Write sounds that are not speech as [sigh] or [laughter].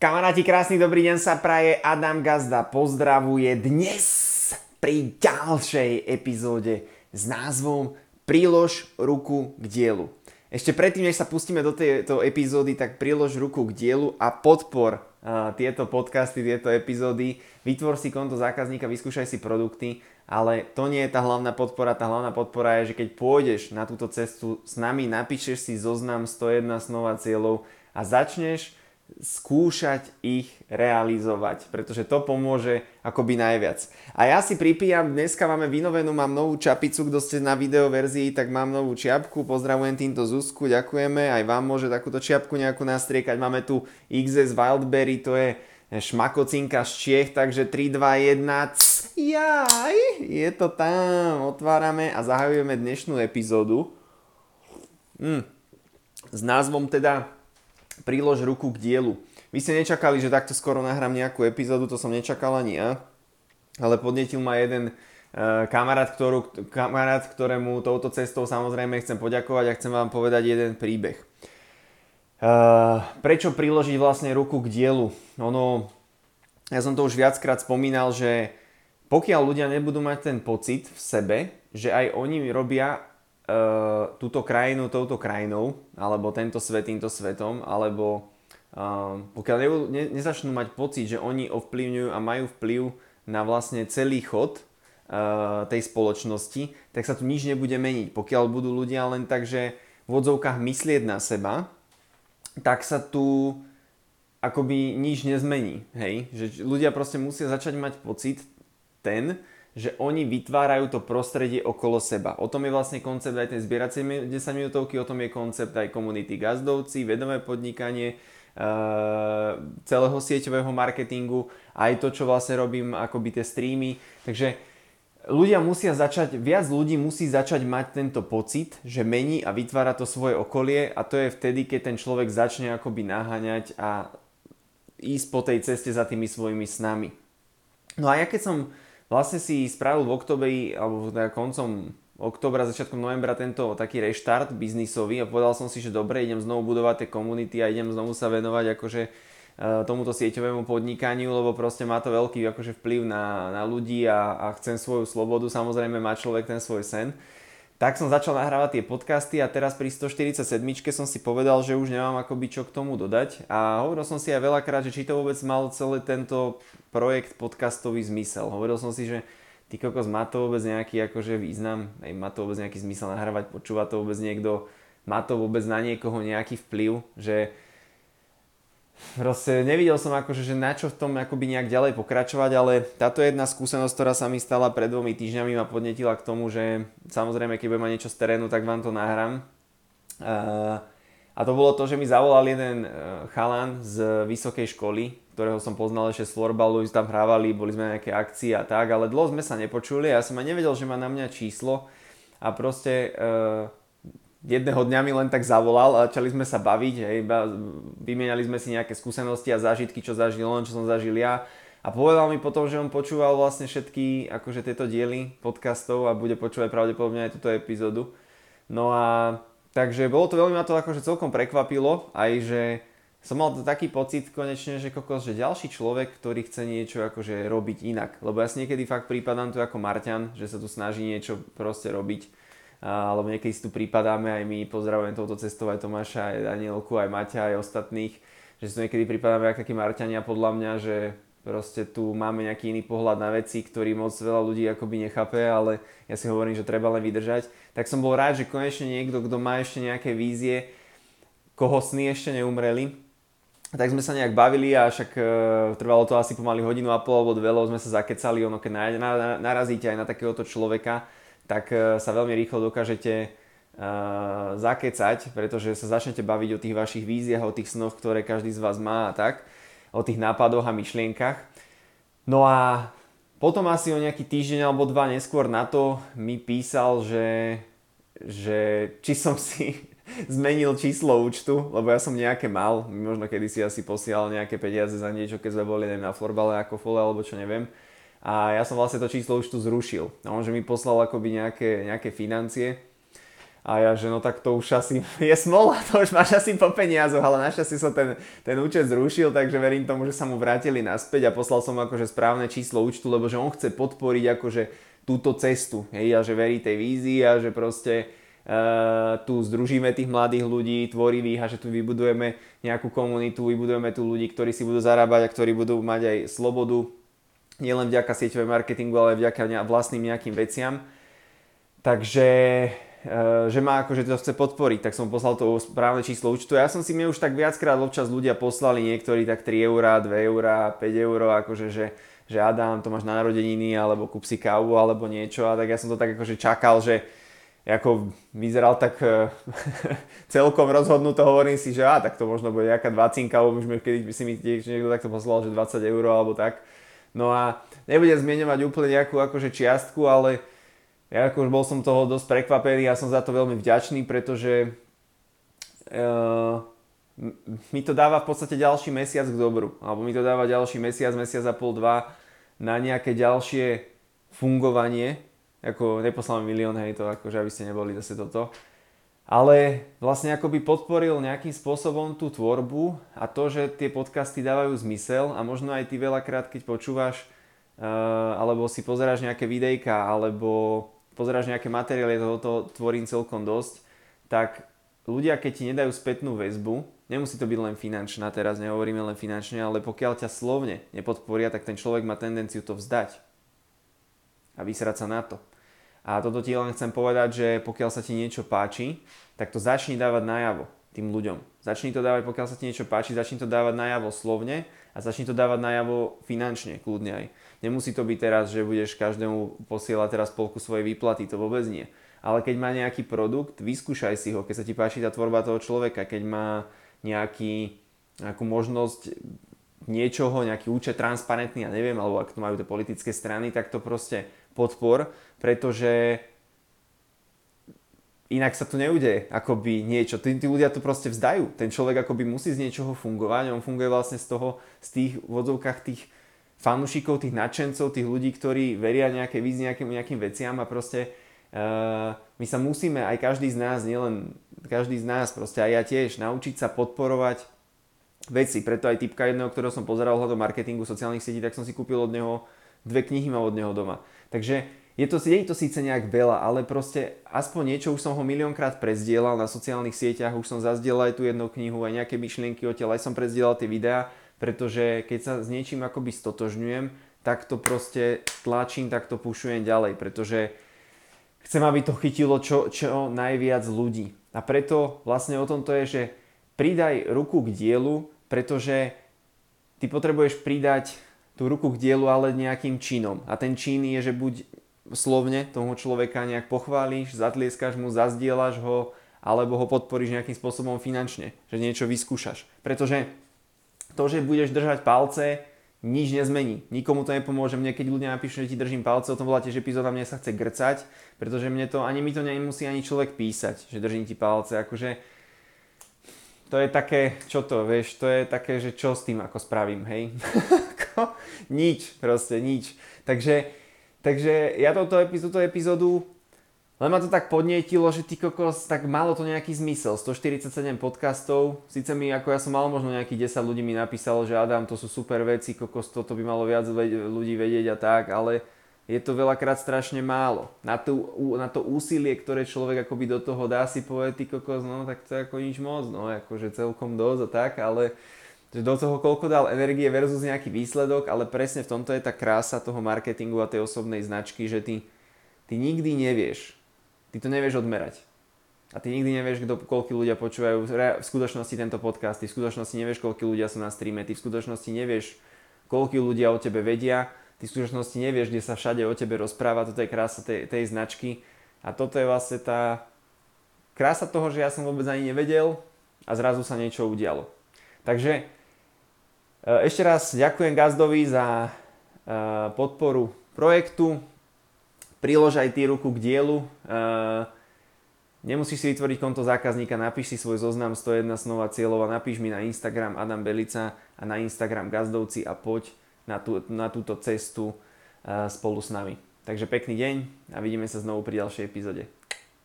Kamaráti, krásny dobrý deň sa praje. Adam Gazda pozdravuje dnes pri ďalšej epizóde s názvom Prílož ruku k dielu. Ešte predtým, než sa pustíme do tejto epizódy, tak prílož ruku k dielu a podpor uh, tieto podcasty, tieto epizódy. Vytvor si konto zákazníka, vyskúšaj si produkty, ale to nie je tá hlavná podpora. Tá hlavná podpora je, že keď pôjdeš na túto cestu s nami, napíšeš si zoznam 101 snov a cieľov a začneš skúšať ich realizovať, pretože to pomôže akoby najviac. A ja si pripíjam, dneska máme vynovenú, mám novú čapicu, kto ste na video verzii, tak mám novú čiapku, pozdravujem týmto Zuzku, ďakujeme, aj vám môže takúto čiapku nejakú nastriekať, máme tu XS Wildberry, to je šmakocinka z Čiech, takže 3, 2, 1, c, jaj, je to tam, otvárame a zahajujeme dnešnú epizódu. Mm. S názvom teda prílož ruku k dielu. Vy ste nečakali, že takto skoro nahrám nejakú epizódu, to som nečakal ani ja, ale podnetil ma jeden uh, kamarát, ktorú, kamarát, ktorému touto cestou samozrejme chcem poďakovať a chcem vám povedať jeden príbeh. Uh, prečo priložiť vlastne ruku k dielu? Ono, ja som to už viackrát spomínal, že pokiaľ ľudia nebudú mať ten pocit v sebe, že aj oni robia uh, túto krajinu touto krajinou, alebo tento svet týmto svetom, alebo uh, pokiaľ ne, ne, nezačnú mať pocit, že oni ovplyvňujú a majú vplyv na vlastne celý chod uh, tej spoločnosti, tak sa tu nič nebude meniť. Pokiaľ budú ľudia len tak, že v odzovkách myslieť na seba, tak sa tu akoby nič nezmení. Hej? Že ľudia proste musia začať mať pocit ten, že oni vytvárajú to prostredie okolo seba. O tom je vlastne koncept aj tej zbieracej 10 minútovky, o tom je koncept aj komunity gazdovci, vedomé podnikanie, uh, celého sieťového marketingu, aj to, čo vlastne robím, akoby tie streamy. Takže ľudia musia začať, viac ľudí musí začať mať tento pocit, že mení a vytvára to svoje okolie a to je vtedy, keď ten človek začne akoby naháňať a ísť po tej ceste za tými svojimi snami. No a ja keď som vlastne si spravil v oktobri, alebo teda koncom oktobra, začiatkom novembra tento taký reštart biznisový a povedal som si, že dobre, idem znovu budovať tie komunity a idem znovu sa venovať akože e, tomuto sieťovému podnikaniu, lebo proste má to veľký akože vplyv na, na ľudí a, a chcem svoju slobodu, samozrejme má človek ten svoj sen tak som začal nahrávať tie podcasty a teraz pri 147 som si povedal, že už nemám akoby čo k tomu dodať. A hovoril som si aj veľakrát, že či to vôbec mal celý tento projekt podcastový zmysel. Hovoril som si, že ty kokos, má to vôbec nejaký akože význam, aj má to vôbec nejaký zmysel nahrávať, počúva to vôbec niekto, má to vôbec na niekoho nejaký vplyv, že proste nevidel som akože, že na čo v tom akoby nejak ďalej pokračovať, ale táto jedna skúsenosť, ktorá sa mi stala pred dvomi týždňami ma podnetila k tomu, že samozrejme, keď budem mať niečo z terénu, tak vám to nahrám. A to bolo to, že mi zavolal jeden e, chalan z vysokej školy, ktorého som poznal ešte z florbalu, tam hrávali, boli sme na nejaké akcie a tak, ale dlho sme sa nepočuli a ja som aj nevedel, že má na mňa číslo a proste uh, jedného dňa mi len tak zavolal a začali sme sa baviť, hej, vymieniali sme si nejaké skúsenosti a zážitky, čo zažil on, čo som zažil ja. A povedal mi potom, že on počúval vlastne všetky akože tieto diely podcastov a bude počúvať pravdepodobne aj túto epizódu. No a takže bolo to veľmi ma to akože celkom prekvapilo, aj že som mal taký pocit konečne, že kokos, že ďalší človek, ktorý chce niečo akože robiť inak. Lebo ja si niekedy fakt prípadám tu ako Marťan, že sa tu snaží niečo proste robiť alebo niekedy si tu pripadáme aj my, pozdravujem touto cestou aj Tomáša, aj Danielku, aj Maťa, aj ostatných, že si tu niekedy pripadáme ako takí Marťania podľa mňa, že proste tu máme nejaký iný pohľad na veci, ktorý moc veľa ľudí akoby nechápe, ale ja si hovorím, že treba len vydržať. Tak som bol rád, že konečne niekto, kto má ešte nejaké vízie, koho sny ešte neumreli, tak sme sa nejak bavili a však e, trvalo to asi pomaly hodinu a pol alebo dve, lebo sme sa zakecali, ono keď na, na, narazíte aj na takéhoto človeka, tak e, sa veľmi rýchlo dokážete uh, zakecať, pretože sa začnete baviť o tých vašich víziách, o tých snoch, ktoré každý z vás má a tak, o tých nápadoch a myšlienkach. No a potom asi o nejaký týždeň alebo dva neskôr na to mi písal, že, že či som [laughs] si zmenil číslo účtu, lebo ja som nejaké mal, možno kedy si asi posielal nejaké peniaze za niečo, keď sme boli na florbale ako fole alebo čo neviem a ja som vlastne to číslo už tu zrušil. A on, že mi poslal akoby nejaké, nejaké financie A ja, že no tak to už asi [laughs] je smola, [laughs] to už máš asi po peniazoch, ale našťastie sa ten, ten účet zrušil, takže verím tomu, že sa mu vrátili naspäť a poslal som akože správne číslo účtu, lebo že on chce podporiť akože túto cestu, hej, a že verí tej vízii a že proste uh, tu združíme tých mladých ľudí, tvorivých a že tu vybudujeme nejakú komunitu, vybudujeme tu ľudí, ktorí si budú zarábať a ktorí budú mať aj slobodu, nielen vďaka sieťovej marketingu, ale vďaka vlastným nejakým veciam. Takže Eh, že ma akože to chce podporiť, tak som poslal to správne číslo účtu. Ja som si mi už tak viackrát občas ľudia poslali, niektorí tak 3 eurá, 2 eurá, 5 eur, akože že, že Adam, to máš na narodeniny, alebo kúp si kávu, alebo niečo. A tak ja som to tak akože čakal, že ako vyzeral tak eh, [laughs] celkom rozhodnuto, hovorím si, že á, tak to možno bude nejaká dvacinka, alebo už kedy by si mi niekto takto poslal, že 20 eur alebo tak. No a nebudem zmieňovať úplne nejakú akože čiastku, ale ja ako už bol som toho dosť prekvapený a som za to veľmi vďačný, pretože uh, mi to dáva v podstate ďalší mesiac k dobru. Alebo mi to dáva ďalší mesiac, mesiac a pol, dva na nejaké ďalšie fungovanie. Ako neposlám milión, hej, to akože aby ste neboli zase toto. Ale vlastne ako by podporil nejakým spôsobom tú tvorbu a to, že tie podcasty dávajú zmysel a možno aj ty veľakrát, keď počúvaš uh, alebo si pozeráš nejaké videjka alebo pozeráš nejaké materiály, toho tvorím celkom dosť, tak ľudia, keď ti nedajú spätnú väzbu, nemusí to byť len finančná, teraz nehovoríme len finančne, ale pokiaľ ťa slovne nepodporia, tak ten človek má tendenciu to vzdať a vysrať sa na to. A toto ti len chcem povedať, že pokiaľ sa ti niečo páči, tak to začni dávať najavo tým ľuďom. Začni to dávať, pokiaľ sa ti niečo páči, začni to dávať najavo slovne a začni to dávať najavo finančne, kľudne aj. Nemusí to byť teraz, že budeš každému posielať teraz polku svojej výplaty, to vôbec nie. Ale keď má nejaký produkt, vyskúšaj si ho, keď sa ti páči tá tvorba toho človeka, keď má nejaký, nejakú možnosť niečoho, nejaký účet transparentný, ja neviem, alebo ak to majú tie politické strany, tak to proste podpor, pretože inak sa tu neudeje akoby niečo. Tí, tí ľudia to proste vzdajú. Ten človek akoby musí z niečoho fungovať. On funguje vlastne z toho, z tých vodzovkách tých fanúšikov, tých nadšencov, tých ľudí, ktorí veria nejaké víz nejakým, nejakým veciam a proste uh, my sa musíme, aj každý z nás, nielen každý z nás, proste aj ja tiež, naučiť sa podporovať veci. Preto aj typka jedného, ktorého som pozeral hľadom marketingu sociálnych sietí, tak som si kúpil od neho dve knihy mám od neho doma. Takže je to, je to síce nejak veľa, ale proste aspoň niečo, už som ho miliónkrát prezdielal na sociálnych sieťach, už som zazdielal aj tú jednu knihu, aj nejaké myšlienky odtiaľ, aj som prezdielal tie videá pretože keď sa s niečím akoby stotožňujem, tak to proste tlačím, tak to pušujem ďalej, pretože chcem, aby to chytilo čo, čo najviac ľudí. A preto vlastne o tom to je, že pridaj ruku k dielu, pretože ty potrebuješ pridať tú ruku k dielu ale nejakým činom. A ten čin je, že buď slovne toho človeka nejak pochváliš, zatlieskáš mu, zazdieľaš ho, alebo ho podporíš nejakým spôsobom finančne, že niečo vyskúšaš. Pretože to, že budeš držať palce, nič nezmení. Nikomu to nepomôže. Mne, keď ľudia napíšu, že ti držím palce, o tom bola tiež epizóda, mne sa chce grcať, pretože mne to, ani mi to nemusí ani človek písať, že držím ti palce. Akože to je také, čo to, vieš, to je také, že čo s tým ako spravím, hej? [laughs] nič, proste nič. Takže, takže ja toto epizódu, epizódu len ma to tak podnietilo, že ty kokos, tak malo to nejaký zmysel. 147 podcastov, síce mi, ako ja som mal možno nejakých 10 ľudí mi napísalo, že Adam, to sú super veci, kokos, toto by malo viac ľudí vedieť a tak, ale je to veľakrát strašne málo. Na, tú, na to úsilie, ktoré človek akoby do toho dá si povedať, ty kokos, no tak to je ako nič moc, no akože celkom dosť a tak, ale že do toho koľko dal energie versus nejaký výsledok, ale presne v tomto je tá krása toho marketingu a tej osobnej značky, že ty, ty nikdy nevieš, Ty to nevieš odmerať. A ty nikdy nevieš, kto, koľko ľudia počúvajú v skutočnosti tento podcast, ty v skutočnosti nevieš, koľko ľudia sú na streame, ty v skutočnosti nevieš, koľko ľudia o tebe vedia, ty v skutočnosti nevieš, kde sa všade o tebe rozpráva, toto je krása tej, tej značky. A toto je vlastne tá krása toho, že ja som vôbec ani nevedel a zrazu sa niečo udialo. Takže e, ešte raz ďakujem Gazdovi za e, podporu projektu prilož aj ty ruku k dielu. Uh, nemusíš si vytvoriť konto zákazníka, napíš si svoj zoznam 101 snov a cieľov a napíš mi na Instagram Adam Belica a na Instagram Gazdovci a poď na, tú, na túto cestu uh, spolu s nami. Takže pekný deň a vidíme sa znovu pri ďalšej epizóde.